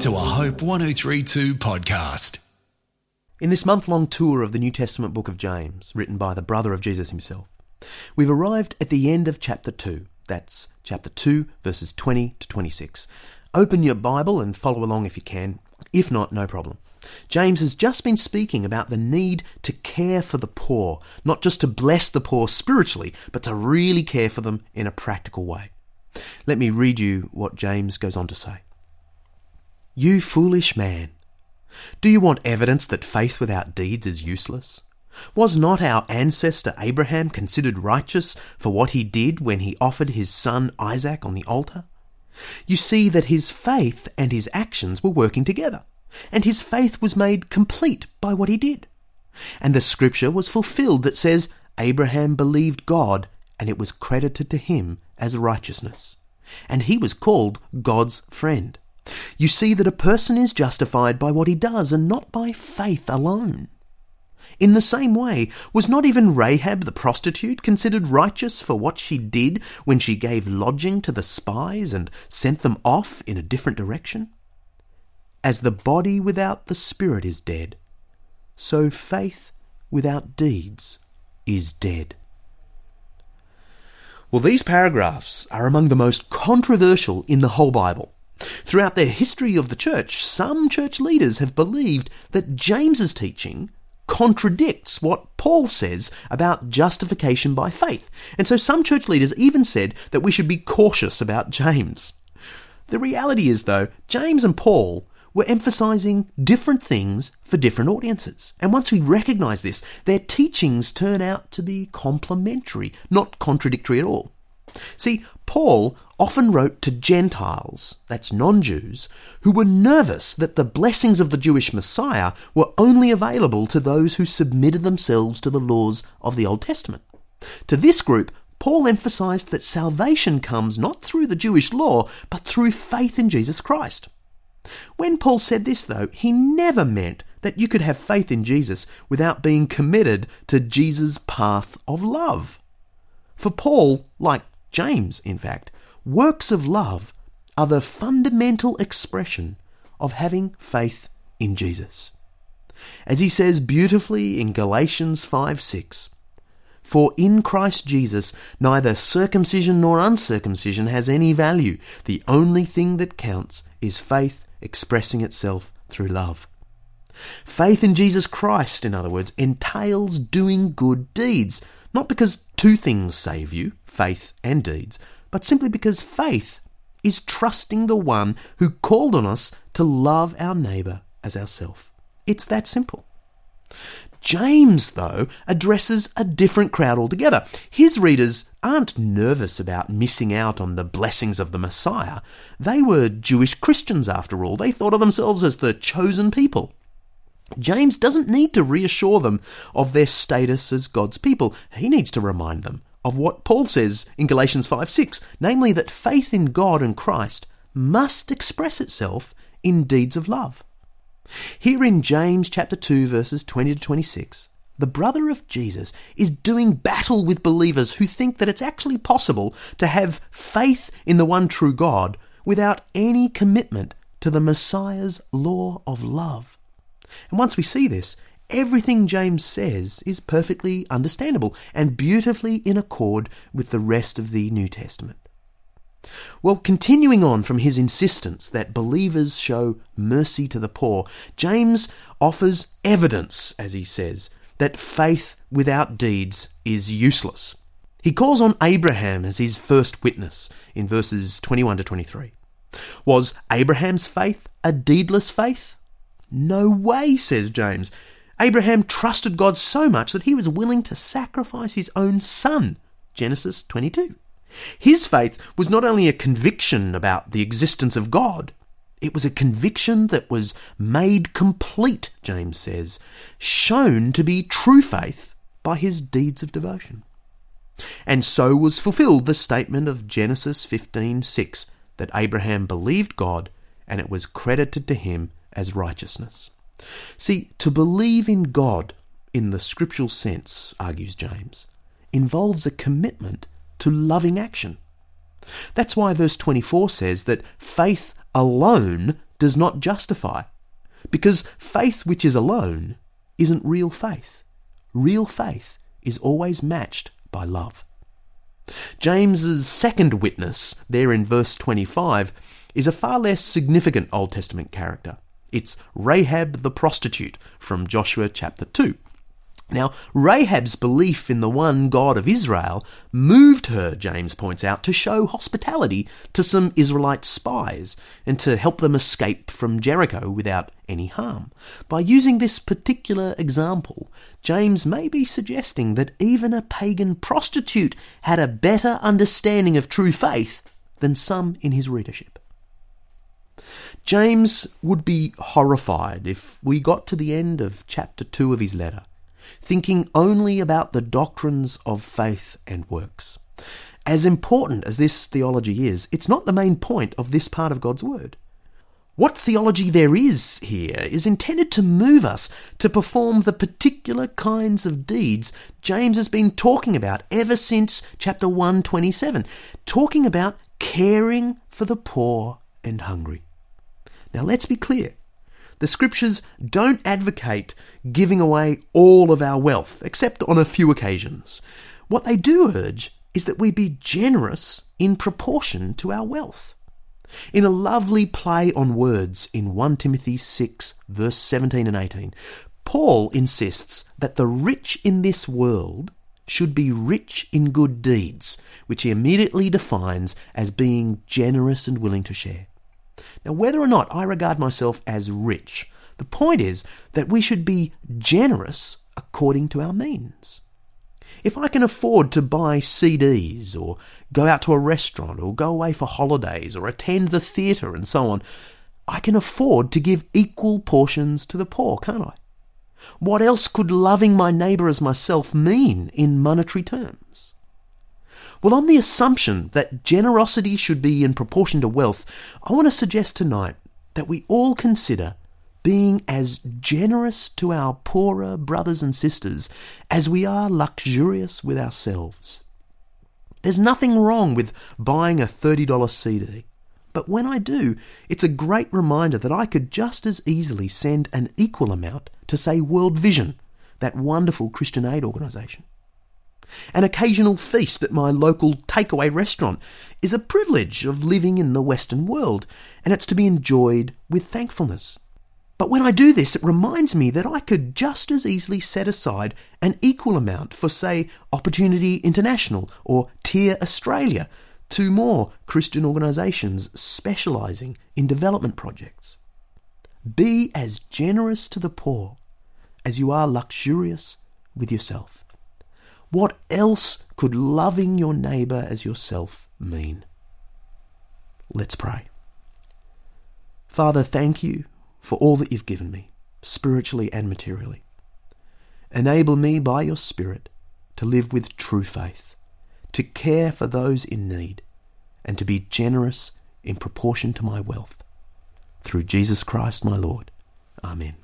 to a Hope 1032 podcast. In this month long tour of the New Testament book of James, written by the brother of Jesus himself, we've arrived at the end of chapter 2. That's chapter 2, verses 20 to 26. Open your Bible and follow along if you can. If not, no problem. James has just been speaking about the need to care for the poor, not just to bless the poor spiritually, but to really care for them in a practical way. Let me read you what James goes on to say. You foolish man! Do you want evidence that faith without deeds is useless? Was not our ancestor Abraham considered righteous for what he did when he offered his son Isaac on the altar? You see that his faith and his actions were working together, and his faith was made complete by what he did. And the scripture was fulfilled that says, Abraham believed God, and it was credited to him as righteousness. And he was called God's friend. You see that a person is justified by what he does and not by faith alone. In the same way, was not even Rahab the prostitute considered righteous for what she did when she gave lodging to the spies and sent them off in a different direction? As the body without the spirit is dead, so faith without deeds is dead. Well, these paragraphs are among the most controversial in the whole Bible. Throughout the history of the church, some church leaders have believed that James's teaching contradicts what Paul says about justification by faith. And so some church leaders even said that we should be cautious about James. The reality is, though, James and Paul were emphasizing different things for different audiences. And once we recognize this, their teachings turn out to be complementary, not contradictory at all. See, Paul often wrote to Gentiles, that's non Jews, who were nervous that the blessings of the Jewish Messiah were only available to those who submitted themselves to the laws of the Old Testament. To this group, Paul emphasized that salvation comes not through the Jewish law, but through faith in Jesus Christ. When Paul said this, though, he never meant that you could have faith in Jesus without being committed to Jesus' path of love. For Paul, like James, in fact, works of love are the fundamental expression of having faith in Jesus. As he says beautifully in Galatians 5 6, For in Christ Jesus neither circumcision nor uncircumcision has any value. The only thing that counts is faith expressing itself through love. Faith in Jesus Christ, in other words, entails doing good deeds, not because two things save you, faith and deeds, but simply because faith is trusting the one who called on us to love our neighbour as ourself. It's that simple. James, though, addresses a different crowd altogether. His readers aren't nervous about missing out on the blessings of the Messiah. They were Jewish Christians, after all. They thought of themselves as the chosen people. James doesn't need to reassure them of their status as God's people. He needs to remind them of what Paul says in Galatians 5 6, namely that faith in God and Christ must express itself in deeds of love. Here in James chapter 2 verses 20 to 26, the brother of Jesus is doing battle with believers who think that it's actually possible to have faith in the one true God without any commitment to the Messiah's law of love. And once we see this, everything James says is perfectly understandable and beautifully in accord with the rest of the New Testament. Well, continuing on from his insistence that believers show mercy to the poor, James offers evidence, as he says, that faith without deeds is useless. He calls on Abraham as his first witness in verses 21 to 23. Was Abraham's faith a deedless faith? No way, says James. Abraham trusted God so much that he was willing to sacrifice his own son. Genesis 22. His faith was not only a conviction about the existence of God, it was a conviction that was made complete, James says, shown to be true faith by his deeds of devotion. And so was fulfilled the statement of Genesis 15:6 that Abraham believed God and it was credited to him as righteousness. See, to believe in God in the scriptural sense, argues James, involves a commitment to loving action. That's why verse 24 says that faith alone does not justify. Because faith which is alone isn't real faith. Real faith is always matched by love. James's second witness, there in verse 25, is a far less significant Old Testament character. It's Rahab the prostitute from Joshua chapter 2. Now, Rahab's belief in the one God of Israel moved her, James points out, to show hospitality to some Israelite spies and to help them escape from Jericho without any harm. By using this particular example, James may be suggesting that even a pagan prostitute had a better understanding of true faith than some in his readership. James would be horrified if we got to the end of chapter 2 of his letter thinking only about the doctrines of faith and works. As important as this theology is, it's not the main point of this part of God's Word. What theology there is here is intended to move us to perform the particular kinds of deeds James has been talking about ever since chapter 127, talking about caring for the poor and hungry. Now let's be clear. The scriptures don't advocate giving away all of our wealth, except on a few occasions. What they do urge is that we be generous in proportion to our wealth. In a lovely play on words in 1 Timothy 6, verse 17 and 18, Paul insists that the rich in this world should be rich in good deeds, which he immediately defines as being generous and willing to share. Now, whether or not I regard myself as rich, the point is that we should be generous according to our means. If I can afford to buy CDs or go out to a restaurant or go away for holidays or attend the theatre and so on, I can afford to give equal portions to the poor, can't I? What else could loving my neighbour as myself mean in monetary terms? Well, on the assumption that generosity should be in proportion to wealth, I want to suggest tonight that we all consider being as generous to our poorer brothers and sisters as we are luxurious with ourselves. There's nothing wrong with buying a $30 CD, but when I do, it's a great reminder that I could just as easily send an equal amount to, say, World Vision, that wonderful Christian aid organisation. An occasional feast at my local takeaway restaurant is a privilege of living in the Western world, and it's to be enjoyed with thankfulness. But when I do this, it reminds me that I could just as easily set aside an equal amount for, say, Opportunity International or Tear Australia, two more Christian organisations specialising in development projects. Be as generous to the poor as you are luxurious with yourself. What else could loving your neighbour as yourself mean? Let's pray. Father, thank you for all that you've given me, spiritually and materially. Enable me by your Spirit to live with true faith, to care for those in need, and to be generous in proportion to my wealth. Through Jesus Christ my Lord. Amen.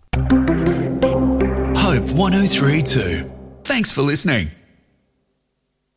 Hope 1032. Thanks for listening.